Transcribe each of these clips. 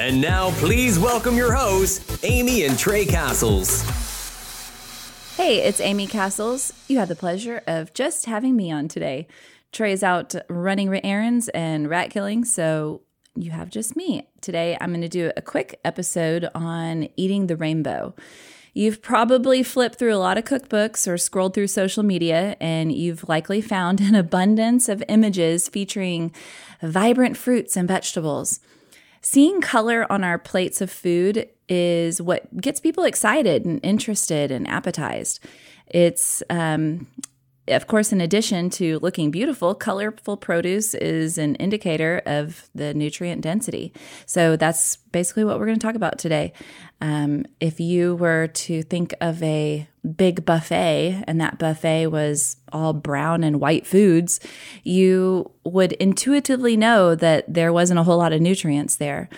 And now, please welcome your hosts, Amy and Trey Castles. Hey, it's Amy Castles. You have the pleasure of just having me on today. Trey is out running errands and rat killing, so you have just me. Today, I'm going to do a quick episode on eating the rainbow. You've probably flipped through a lot of cookbooks or scrolled through social media, and you've likely found an abundance of images featuring vibrant fruits and vegetables. Seeing color on our plates of food is what gets people excited and interested and appetized. It's um, of course, in addition to looking beautiful, colorful produce is an indicator of the nutrient density. So that's basically what we're going to talk about today. Um, if you were to think of a big buffet and that buffet was all brown and white foods, you would intuitively know that there wasn't a whole lot of nutrients there.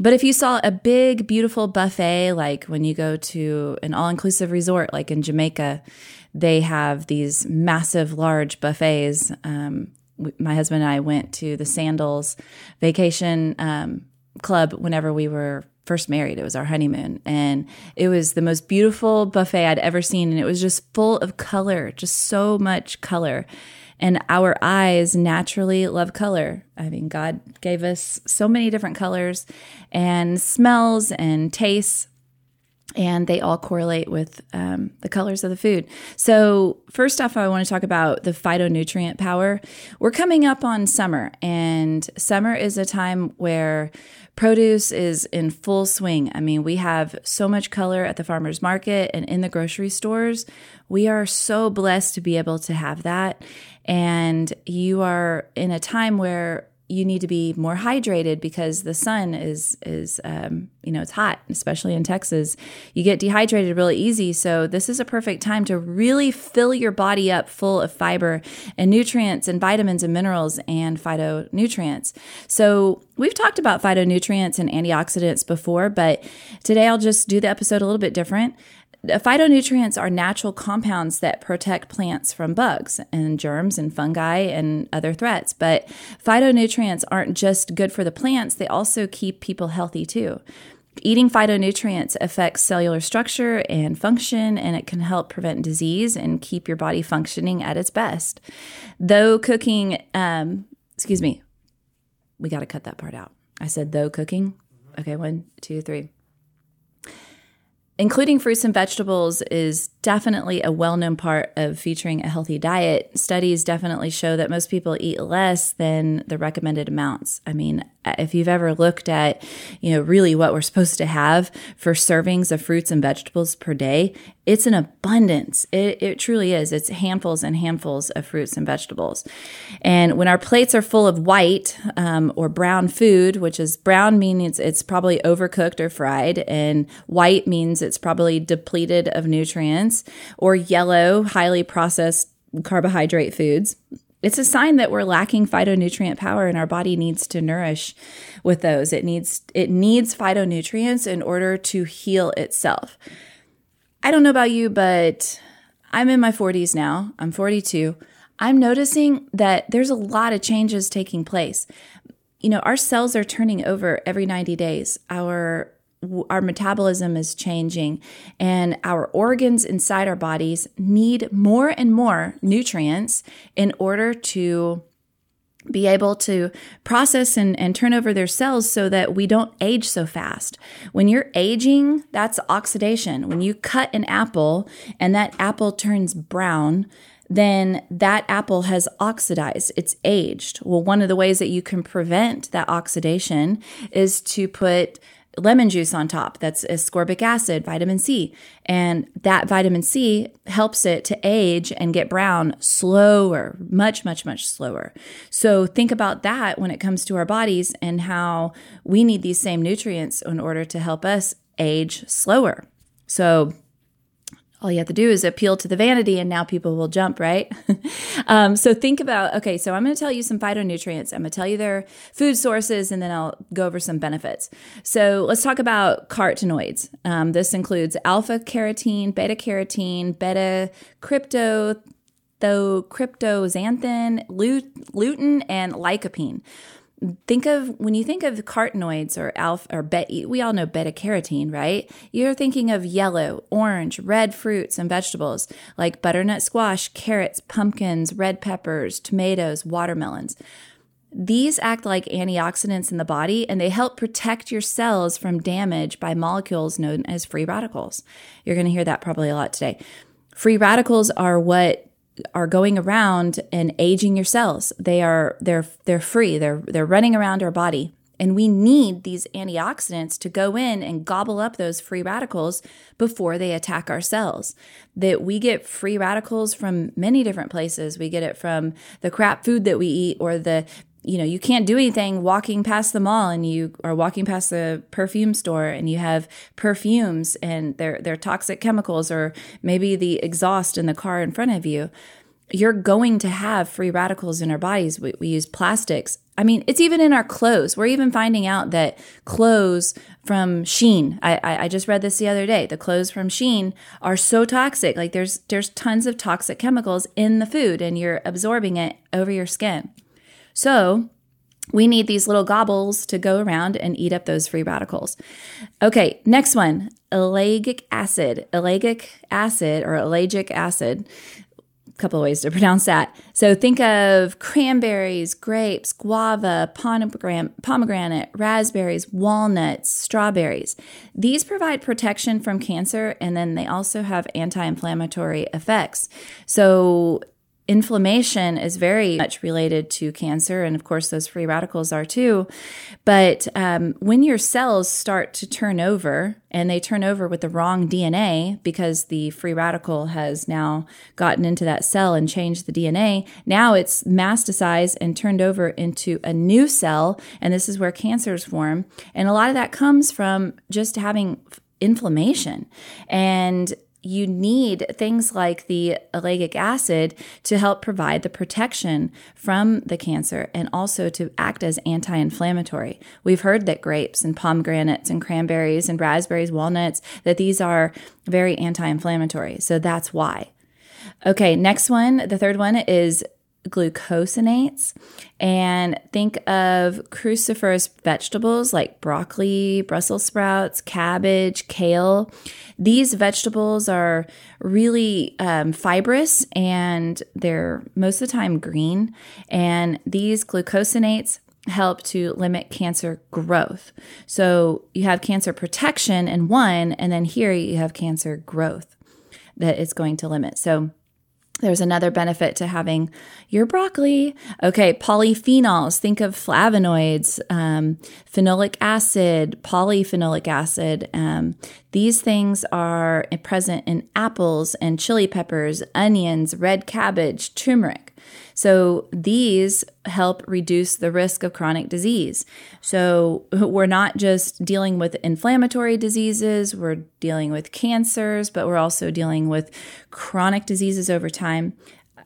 But if you saw a big, beautiful buffet, like when you go to an all inclusive resort, like in Jamaica, they have these massive, large buffets. Um, my husband and I went to the Sandals Vacation um, Club whenever we were first married. It was our honeymoon. And it was the most beautiful buffet I'd ever seen. And it was just full of color, just so much color. And our eyes naturally love color. I mean, God gave us so many different colors and smells and tastes and they all correlate with um, the colors of the food. So, first off, I want to talk about the phytonutrient power. We're coming up on summer, and summer is a time where produce is in full swing. I mean, we have so much color at the farmers market and in the grocery stores. We are so blessed to be able to have that. And you are in a time where you need to be more hydrated because the sun is is um, you know it's hot especially in texas. You get dehydrated really easy. So this is a perfect time to really fill your body up full of fiber and nutrients and vitamins and minerals and phytonutrients. So we've talked about phytonutrients and antioxidants before but today i'll just do the episode a little bit different phytonutrients are natural compounds that protect plants from bugs and germs and fungi and other threats. But phytonutrients aren't just good for the plants, they also keep people healthy too. Eating phytonutrients affects cellular structure and function, and it can help prevent disease and keep your body functioning at its best. Though cooking, um, excuse me, we got to cut that part out. I said though cooking. Okay, one, two, three. Including fruits and vegetables is definitely a well known part of featuring a healthy diet. Studies definitely show that most people eat less than the recommended amounts. I mean, if you've ever looked at, you know, really what we're supposed to have for servings of fruits and vegetables per day, it's an abundance. It, it truly is. It's handfuls and handfuls of fruits and vegetables. And when our plates are full of white um, or brown food, which is brown means it's probably overcooked or fried, and white means it's probably depleted of nutrients, or yellow, highly processed carbohydrate foods it's a sign that we're lacking phytonutrient power and our body needs to nourish with those. It needs it needs phytonutrients in order to heal itself. I don't know about you but i'm in my 40s now. I'm 42 i'm noticing that there's a lot of changes taking place. You know our cells are turning over every 90 days. Our our metabolism is changing and our organs inside our bodies need more and more nutrients in order to be able to process and, and turn over their cells so that we don't age so fast. When you're aging, that's oxidation. When you cut an apple and that apple turns brown, then that apple has oxidized, it's aged. Well, one of the ways that you can prevent that oxidation is to put lemon juice on top. That's ascorbic acid, vitamin C. And that vitamin C helps it to age and get brown slower, much, much, much slower. So think about that when it comes to our bodies and how we need these same nutrients in order to help us age slower. So all you have to do is appeal to the vanity and now people will jump right? Um, so think about okay so i'm going to tell you some phytonutrients. I'm going to tell you their food sources and then i'll go over some benefits. So let's talk about carotenoids. Um, this includes alpha carotene beta carotene beta crypto though cryptoxanthin lutein and lycopene think of when you think of carotenoids or alpha or beta, we all know beta carotene, right? You're thinking of yellow, orange, red fruits and vegetables like butternut squash, carrots, pumpkins, red peppers, tomatoes, watermelons. These act like antioxidants in the body and they help protect your cells from damage by molecules known as free radicals. You're going to hear that probably a lot today. Free radicals are what are going around and aging your cells. They are they're they're free. They're they're running around our body. And we need these antioxidants to go in and gobble up those free radicals before they attack our cells. That we get free radicals from many different places. We get it from the crap food that we eat or the you know, you can't do anything walking past the mall and you are walking past the perfume store and you have perfumes and they're, they're toxic chemicals or maybe the exhaust in the car in front of you. You're going to have free radicals in our bodies. We, we use plastics. I mean, it's even in our clothes. We're even finding out that clothes from Shein. I, I, I just read this the other day. The clothes from Shein are so toxic. Like there's there's tons of toxic chemicals in the food, and you're absorbing it over your skin. So we need these little gobbles to go around and eat up those free radicals. Okay, next one ellagic acid. Ellagic acid or ellagic acid. A couple ways to pronounce that. So think of cranberries, grapes, guava, pomegranate, raspberries, walnuts, strawberries. These provide protection from cancer and then they also have anti inflammatory effects. So inflammation is very much related to cancer, and of course, those free radicals are too. But um, when your cells start to turn over, and they turn over with the wrong DNA because the free radical has now gotten into that cell and changed the DNA, now it's masticized and turned over into a new cell, and this is where cancers form. And a lot of that comes from just having inflammation. And you need things like the ellagic acid to help provide the protection from the cancer and also to act as anti inflammatory. We've heard that grapes and pomegranates and cranberries and raspberries, walnuts, that these are very anti inflammatory. So that's why. Okay, next one, the third one is glucosinates and think of cruciferous vegetables like broccoli, Brussels sprouts, cabbage, kale. These vegetables are really um, fibrous and they're most of the time green. And these glucosinates help to limit cancer growth. So you have cancer protection in one, and then here you have cancer growth that it's going to limit. So there's another benefit to having your broccoli. Okay, polyphenols. Think of flavonoids, um, phenolic acid, polyphenolic acid. Um, these things are present in apples and chili peppers, onions, red cabbage, turmeric. So these help reduce the risk of chronic disease. So we're not just dealing with inflammatory diseases, we're dealing with cancers, but we're also dealing with chronic diseases over time.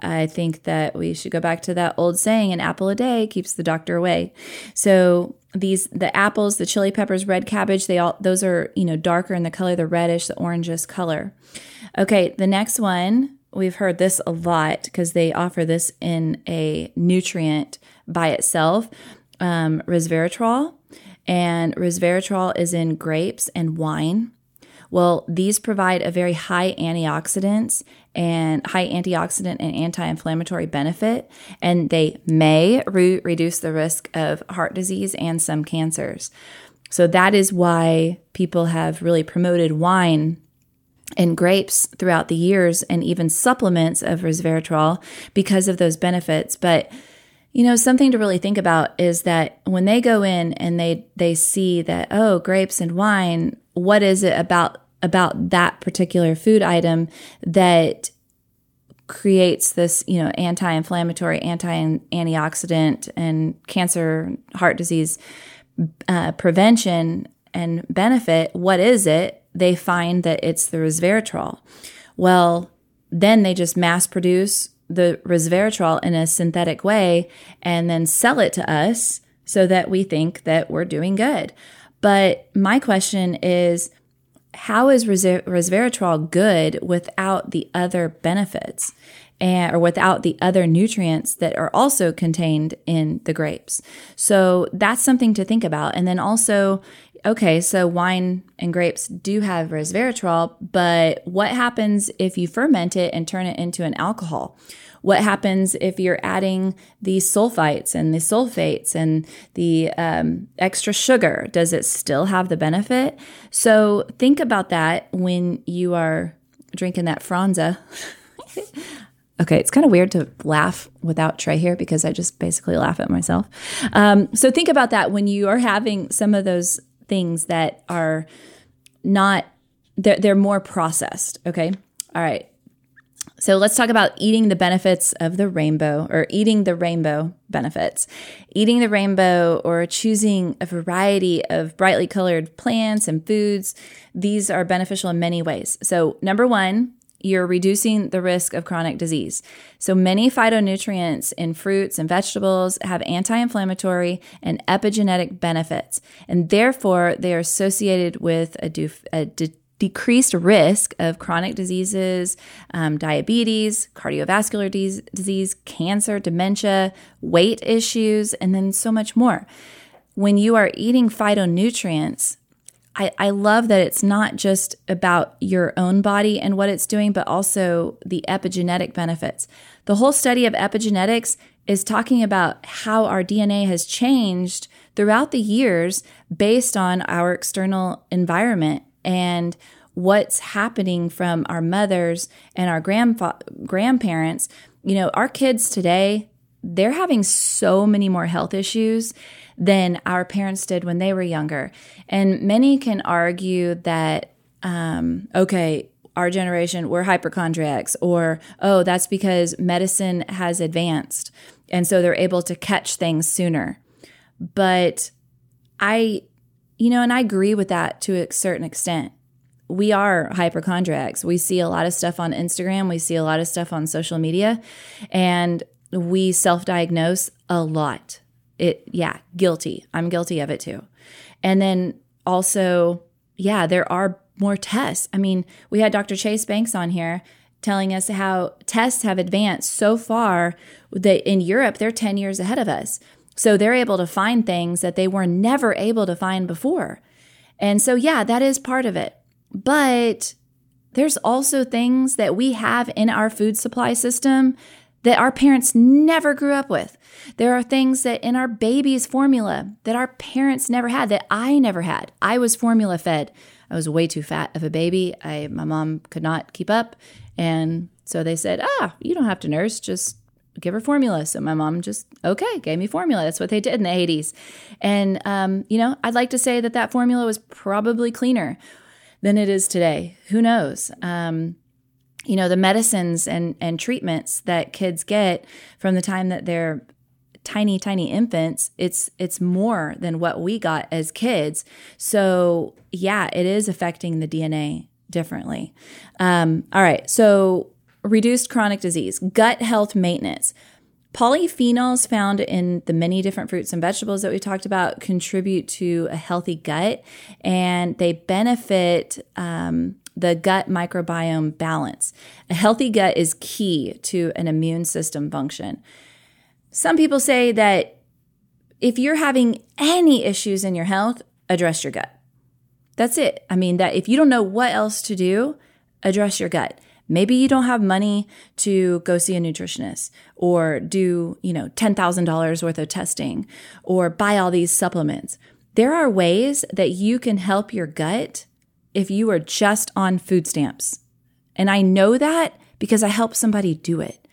I think that we should go back to that old saying an apple a day keeps the doctor away. So these the apples, the chili peppers, red cabbage, they all those are, you know, darker in the color, the reddish, the orangish color. Okay, the next one We've heard this a lot because they offer this in a nutrient by itself, um, resveratrol. And resveratrol is in grapes and wine. Well, these provide a very high antioxidants and high antioxidant and anti-inflammatory benefit, and they may re- reduce the risk of heart disease and some cancers. So that is why people have really promoted wine and grapes throughout the years and even supplements of resveratrol because of those benefits. But you know, something to really think about is that when they go in and they they see that oh, grapes and wine, what is it about about that particular food item that creates this, you know, anti-inflammatory, anti-antioxidant and cancer, heart disease uh, prevention and benefit? What is it? They find that it's the resveratrol. Well, then they just mass produce the resveratrol in a synthetic way and then sell it to us so that we think that we're doing good. But my question is how is resveratrol good without the other benefits? And, or without the other nutrients that are also contained in the grapes. So that's something to think about. And then also, okay, so wine and grapes do have resveratrol, but what happens if you ferment it and turn it into an alcohol? What happens if you're adding the sulfites and the sulfates and the um, extra sugar? Does it still have the benefit? So think about that when you are drinking that Franzia. Okay, it's kind of weird to laugh without Trey here because I just basically laugh at myself. Um, so think about that when you are having some of those things that are not they're, they're more processed okay all right so let's talk about eating the benefits of the rainbow or eating the rainbow benefits. Eating the rainbow or choosing a variety of brightly colored plants and foods, these are beneficial in many ways. So, number one, you're reducing the risk of chronic disease. So many phytonutrients in fruits and vegetables have anti-inflammatory and epigenetic benefits, and therefore they are associated with a, a de- decreased risk of chronic diseases, um, diabetes, cardiovascular de- disease, cancer, dementia, weight issues, and then so much more. When you are eating phytonutrients, I, I love that it's not just about your own body and what it's doing, but also the epigenetic benefits. The whole study of epigenetics is talking about how our DNA has changed throughout the years based on our external environment and what's happening from our mothers and our grandfa- grandparents. You know, our kids today, they're having so many more health issues than our parents did when they were younger. And many can argue that, um, okay, our generation, we're hypochondriacs, or, oh, that's because medicine has advanced. And so they're able to catch things sooner. But I, you know, and I agree with that to a certain extent. We are hypochondriacs. We see a lot of stuff on Instagram, we see a lot of stuff on social media, and we self diagnose a lot it yeah guilty i'm guilty of it too and then also yeah there are more tests i mean we had dr chase banks on here telling us how tests have advanced so far that in Europe, they're 10 years ahead of us. So they're able to find things that they were never able to find before. And so, yeah, that is part of it. But there's also things that we have in our food supply system that our parents never grew up with. There are things that in our baby's formula that our parents never had, that I never had. I was formula fed. I was way too fat of a baby. I my mom could not keep up, and so they said, "Ah, you don't have to nurse. Just give her formula." So my mom just okay gave me formula. That's what they did in the '80s, and um, you know, I'd like to say that that formula was probably cleaner than it is today. Who knows? Um, you know, the medicines and, and treatments that kids get from the time that they're tiny, tiny infants, it's it's more than what we got as kids. So yeah, it is affecting the DNA differently. Um, all right, so reduced chronic disease, gut health maintenance. Polyphenols found in the many different fruits and vegetables that we talked about contribute to a healthy gut and they benefit um, the gut microbiome balance. A healthy gut is key to an immune system function. Some people say that if you're having any issues in your health, address your gut. That's it. I mean, that if you don't know what else to do, address your gut. Maybe you don't have money to go see a nutritionist or do, you know, $10,000 worth of testing or buy all these supplements. There are ways that you can help your gut if you are just on food stamps. And I know that because I helped somebody do it.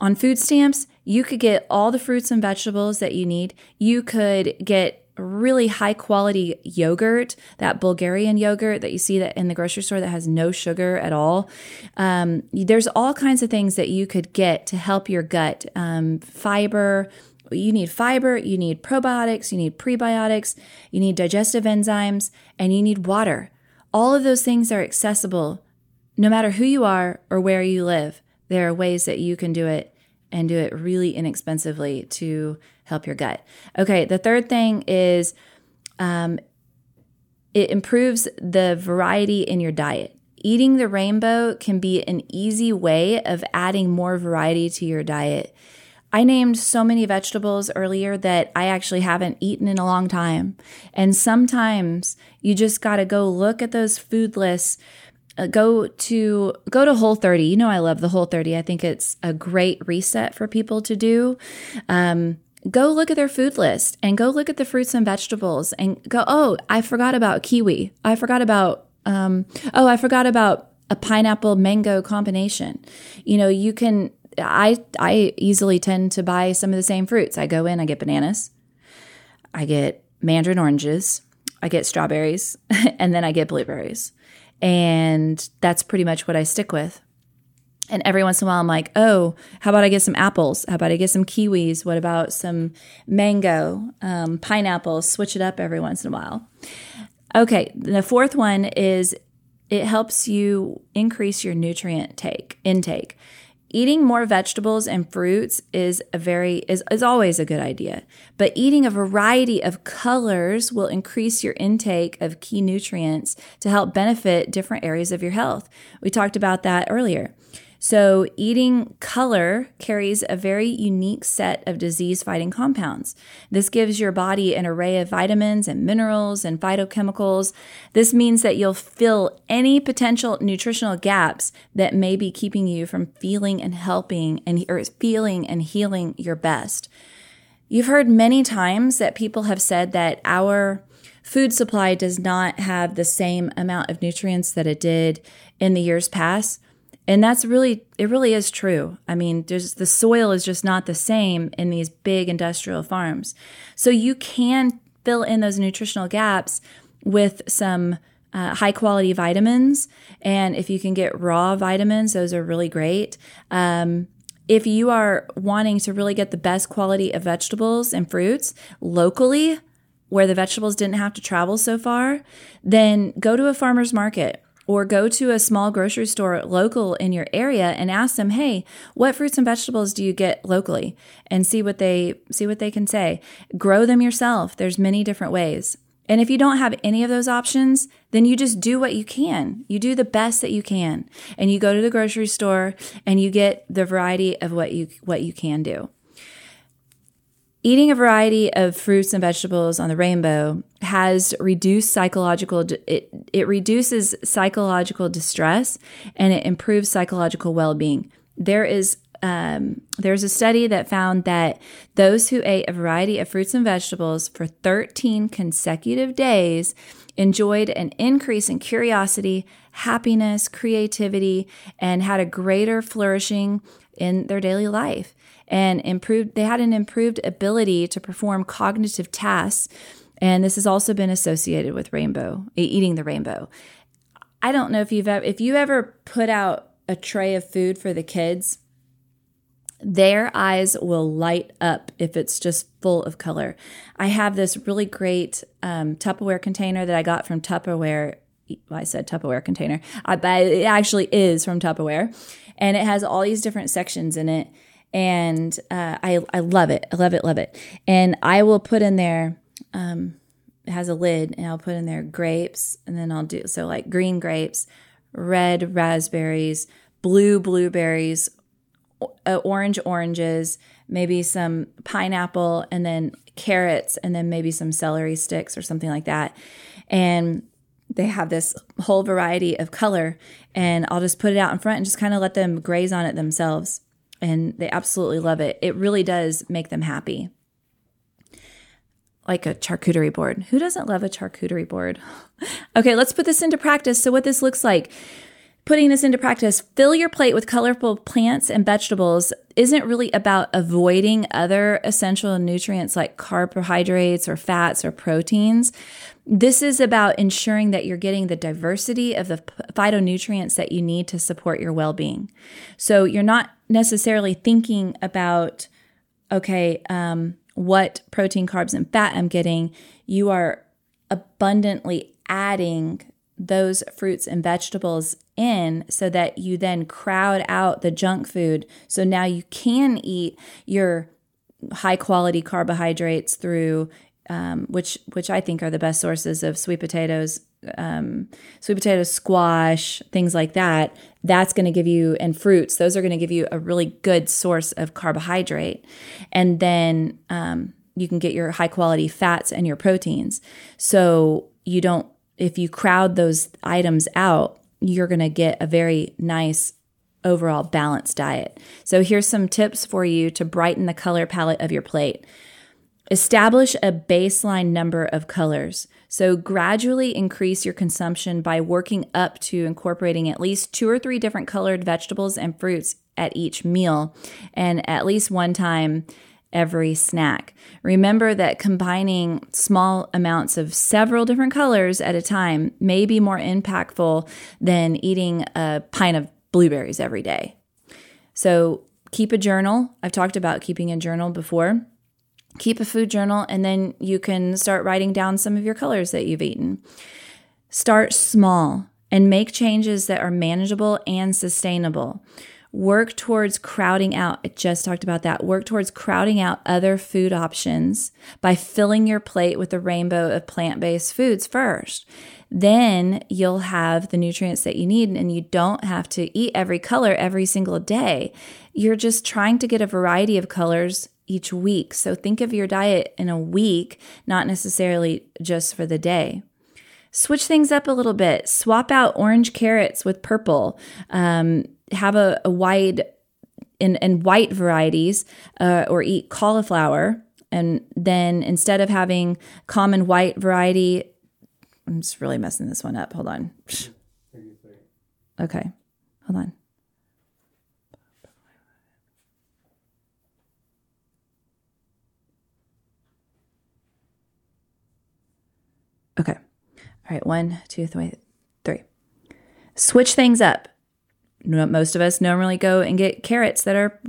On food stamps, you could get all the fruits and vegetables that you need. You could get really high quality yogurt, that Bulgarian yogurt that you see that in the grocery store that has no sugar at all. Um, there's all kinds of things that you could get to help your gut. Um, fiber, you need fiber, you need probiotics, you need prebiotics, you need digestive enzymes, and you need water. All of those things are accessible no matter who you are or where you live. There are ways that you can do it and do it really inexpensively to help your gut. Okay, the third thing is um, it improves the variety in your diet. Eating the rainbow can be an easy way of adding more variety to your diet. I named so many vegetables earlier that I actually haven't eaten in a long time. And sometimes you just got to go look at those food lists. Uh, go to go to Whole 30. You know I love the Whole 30. I think it's a great reset for people to do. Um, go look at their food list and go look at the fruits and vegetables and go, oh, I forgot about kiwi. I forgot about, um, oh, I forgot about a pineapple mango combination. You know, you can, I, I easily tend to buy some of the same fruits. I go in, I get bananas, I get mandarin oranges, I get strawberries, and then I get blueberries. And that's pretty much what I stick with. And every once in a while, I'm like, oh, how about I get some apples? How about I get some kiwis? What about some mango, um, pineapples? Switch it up every once in a while. Okay, the fourth one is it helps you increase your nutrient take intake. Eating more vegetables and fruits is a very is, is always a good idea. But eating a variety of colors will increase your intake of key nutrients to help benefit different areas of your health. We talked about that earlier. So, eating color carries a very unique set of disease fighting compounds. This gives your body an array of vitamins and minerals and phytochemicals. This means that you'll fill any potential nutritional gaps that may be keeping you from feeling and helping and or feeling and healing your best. You've heard many times that people have said that our food supply does not have the same amount of nutrients that it did in the years past. And that's really, it really is true. I mean, there's the soil is just not the same in these big industrial farms. So you can fill in those nutritional gaps with some uh, high quality vitamins. And if you can get raw vitamins, those are really great. Um, if you are wanting to really get the best quality of vegetables and fruits locally, where the vegetables didn't have to travel so far, then go to a farmer's market or go to a small grocery store local in your area and ask them, "Hey, what fruits and vegetables do you get locally?" and see what they see what they can say. Grow them yourself. There's many different ways. And if you don't have any of those options, then you just do what you can. You do the best that you can. And you go to the grocery store and you get the variety of what you what you can do. Eating a variety of fruits and vegetables on the rainbow has reduced psychological it, it reduces psychological distress and it improves psychological well-being. There is um, there's a study that found that those who ate a variety of fruits and vegetables for 13 consecutive days enjoyed an increase in curiosity, happiness, creativity, and had a greater flourishing in their daily life and improved they had an improved ability to perform cognitive tasks and this has also been associated with rainbow eating the rainbow i don't know if you've ever if you ever put out a tray of food for the kids their eyes will light up if it's just full of color. I have this really great um, Tupperware container that I got from Tupperware. Well, I said Tupperware container, I, but it actually is from Tupperware, and it has all these different sections in it and uh, I I love it. I love it, love it. And I will put in there. Um, it has a lid, and I'll put in there grapes, and then I'll do so like green grapes, red raspberries, blue blueberries, uh, orange oranges, maybe some pineapple, and then carrots, and then maybe some celery sticks or something like that. And they have this whole variety of color, and I'll just put it out in front and just kind of let them graze on it themselves and they absolutely love it. It really does make them happy. Like a charcuterie board. Who doesn't love a charcuterie board? okay, let's put this into practice. So, what this looks like putting this into practice, fill your plate with colorful plants and vegetables isn't really about avoiding other essential nutrients like carbohydrates or fats or proteins. This is about ensuring that you're getting the diversity of the phytonutrients that you need to support your well being. So you're not necessarily thinking about, okay, um, what protein, carbs, and fat I'm getting. You are abundantly adding those fruits and vegetables in so that you then crowd out the junk food. So now you can eat your high quality carbohydrates through um, which which I think are the best sources of sweet potatoes, um, sweet potatoes, squash, things like that. That's going to give you and fruits. Those are going to give you a really good source of carbohydrate, and then um, you can get your high quality fats and your proteins. So you don't if you crowd those items out, you're going to get a very nice overall balanced diet. So here's some tips for you to brighten the color palette of your plate. Establish a baseline number of colors. So, gradually increase your consumption by working up to incorporating at least two or three different colored vegetables and fruits at each meal, and at least one time every snack. Remember that combining small amounts of several different colors at a time may be more impactful than eating a pint of blueberries every day. So, keep a journal. I've talked about keeping a journal before. Keep a food journal, and then you can start writing down some of your colors that you've eaten. Start small and make changes that are manageable and sustainable work towards crowding out. I just talked about that. Work towards crowding out other food options by filling your plate with a rainbow of plant based foods first. Then you'll have the nutrients that you need, and you don't have to eat every color every single day. You're just trying to get a variety of colors each week. So think of your diet in a week, not necessarily just for the day switch things up a little bit. Swap out orange carrots with purple. Um, have a, a wide in, in white varieties uh, or eat cauliflower. And then instead of having common white variety, I'm just really messing this one up. Hold on. Okay. Hold on. Okay. All right. One, two, three. Switch things up most of us normally go and get carrots that are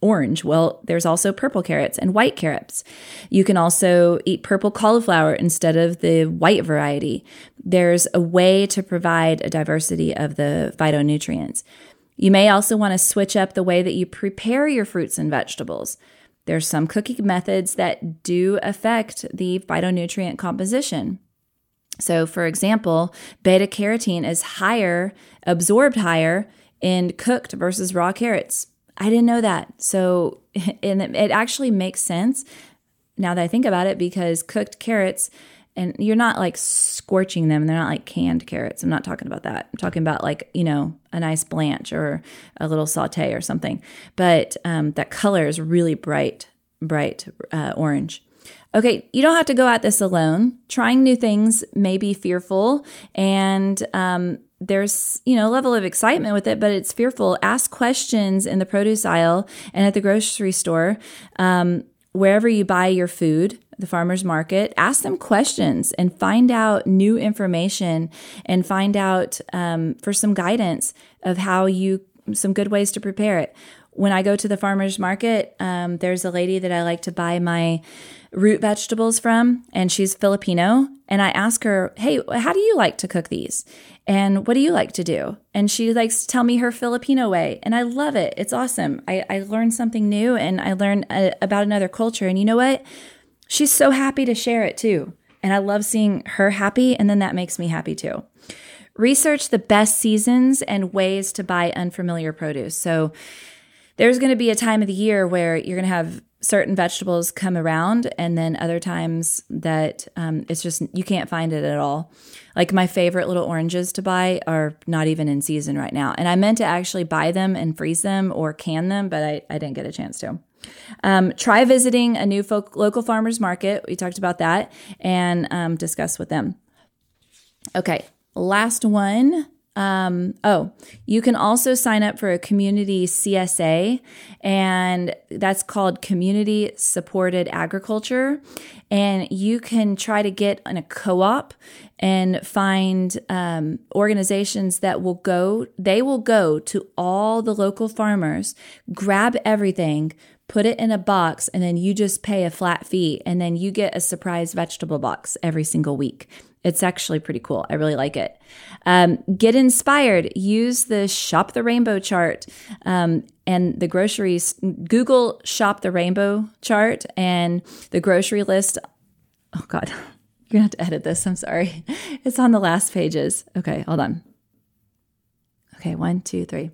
orange. Well, there's also purple carrots and white carrots. You can also eat purple cauliflower instead of the white variety. There's a way to provide a diversity of the phytonutrients. You may also want to switch up the way that you prepare your fruits and vegetables. There's some cooking methods that do affect the phytonutrient composition. So, for example, beta carotene is higher, absorbed higher in cooked versus raw carrots. I didn't know that. So, and it actually makes sense now that I think about it because cooked carrots, and you're not like scorching them, they're not like canned carrots. I'm not talking about that. I'm talking about like, you know, a nice blanch or a little saute or something. But um, that color is really bright, bright uh, orange. Okay, you don't have to go at this alone. Trying new things may be fearful, and um, there's you know level of excitement with it, but it's fearful. Ask questions in the produce aisle and at the grocery store, um, wherever you buy your food, the farmers market. Ask them questions and find out new information and find out um, for some guidance of how you some good ways to prepare it when I go to the farmer's market, um, there's a lady that I like to buy my root vegetables from, and she's Filipino. And I ask her, Hey, how do you like to cook these? And what do you like to do? And she likes to tell me her Filipino way. And I love it. It's awesome. I, I learn something new and I learn uh, about another culture. And you know what? She's so happy to share it too. And I love seeing her happy. And then that makes me happy too. Research the best seasons and ways to buy unfamiliar produce. So, there's going to be a time of the year where you're going to have certain vegetables come around, and then other times that um, it's just you can't find it at all. Like my favorite little oranges to buy are not even in season right now. And I meant to actually buy them and freeze them or can them, but I, I didn't get a chance to. Um, try visiting a new folk, local farmers market. We talked about that and um, discuss with them. Okay, last one um, oh, you can also sign up for a community CSA, and that's called Community Supported Agriculture. And you can try to get in a co op and find um, organizations that will go, they will go to all the local farmers, grab everything, put it in a box, and then you just pay a flat fee, and then you get a surprise vegetable box every single week. It's actually pretty cool. I really like it. Um, get inspired. Use the Shop the Rainbow chart um, and the groceries. Google Shop the Rainbow chart and the grocery list. Oh, God. You're going to have to edit this. I'm sorry. It's on the last pages. Okay, hold on. Okay, one, two, three.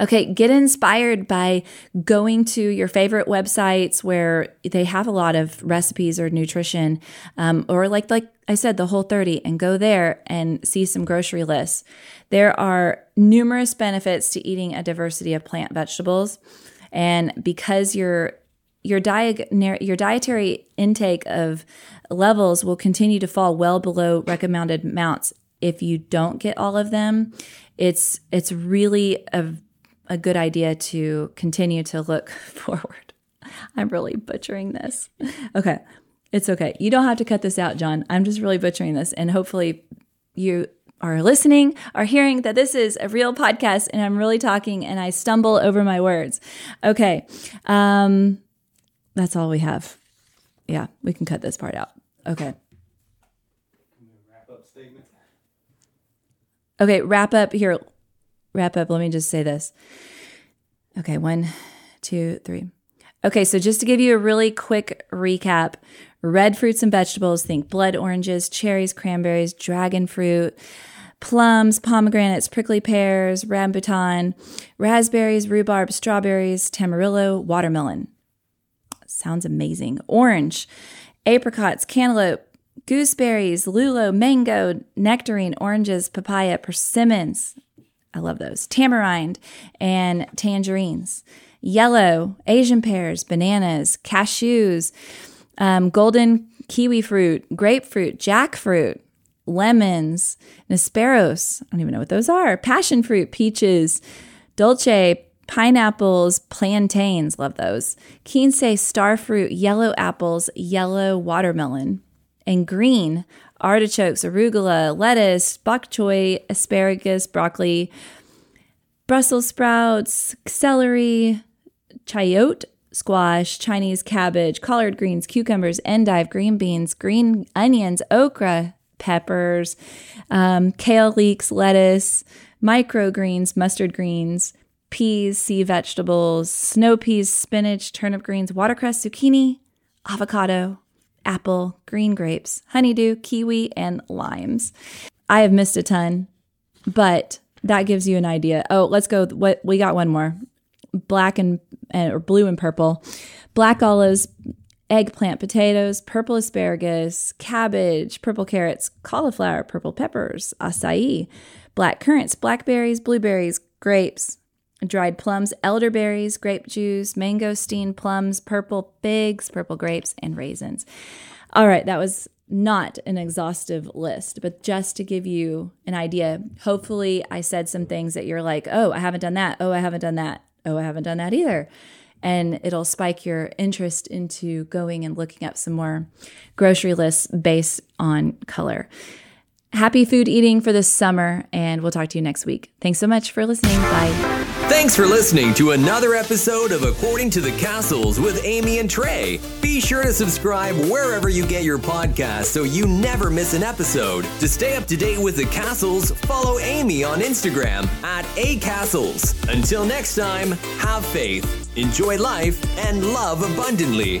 Okay, get inspired by going to your favorite websites where they have a lot of recipes or nutrition, um, or like like I said, the Whole 30, and go there and see some grocery lists. There are numerous benefits to eating a diversity of plant vegetables, and because your your diet your dietary intake of levels will continue to fall well below recommended amounts if you don't get all of them it's it's really a, a good idea to continue to look forward. I'm really butchering this. Okay. It's okay. You don't have to cut this out, John. I'm just really butchering this. And hopefully you are listening, are hearing that this is a real podcast and I'm really talking and I stumble over my words. Okay. Um, that's all we have. Yeah, we can cut this part out. Okay. Okay, wrap up here. Wrap up. Let me just say this. Okay, one, two, three. Okay, so just to give you a really quick recap red fruits and vegetables, think blood oranges, cherries, cranberries, dragon fruit, plums, pomegranates, prickly pears, rambutan, raspberries, rhubarb, strawberries, tamarillo, watermelon. Sounds amazing. Orange, apricots, cantaloupe, gooseberries, lulo, mango, nectarine, oranges, papaya, persimmons. I love those. Tamarind and tangerines. Yellow, Asian pears, bananas, cashews, um, golden kiwi fruit, grapefruit, jackfruit, lemons, nesperos. I don't even know what those are. Passion fruit, peaches, dulce, pineapples, plantains. Love those. Quince, starfruit, yellow apples, yellow watermelon and green artichokes, arugula, lettuce, bok choy, asparagus, broccoli, Brussels sprouts, celery, chayote, squash, Chinese cabbage, collard greens, cucumbers, endive, green beans, green onions, okra, peppers, um, kale leeks, lettuce, microgreens, mustard greens, peas, sea vegetables, snow peas, spinach, turnip greens, watercress, zucchini, avocado, apple, green grapes, honeydew, kiwi, and limes. I have missed a ton, but that gives you an idea. Oh, let's go. What we got one more black and, or blue and purple, black olives, eggplant, potatoes, purple asparagus, cabbage, purple carrots, cauliflower, purple peppers, acai, black currants, blackberries, blueberries, grapes, dried plums, elderberries, grape juice, mangosteen, plums, purple figs, purple grapes, and raisins. All right, that was not an exhaustive list, but just to give you an idea. Hopefully, I said some things that you're like, oh, I haven't done that. Oh, I haven't done that. Oh, I haven't done that either and it'll spike your interest into going and looking up some more grocery lists based on color. Happy food eating for this summer, and we'll talk to you next week. Thanks so much for listening. Bye. Thanks for listening to another episode of According to the Castles with Amy and Trey. Be sure to subscribe wherever you get your podcast so you never miss an episode. To stay up to date with the Castles, follow Amy on Instagram at acastles. Until next time, have faith, enjoy life, and love abundantly.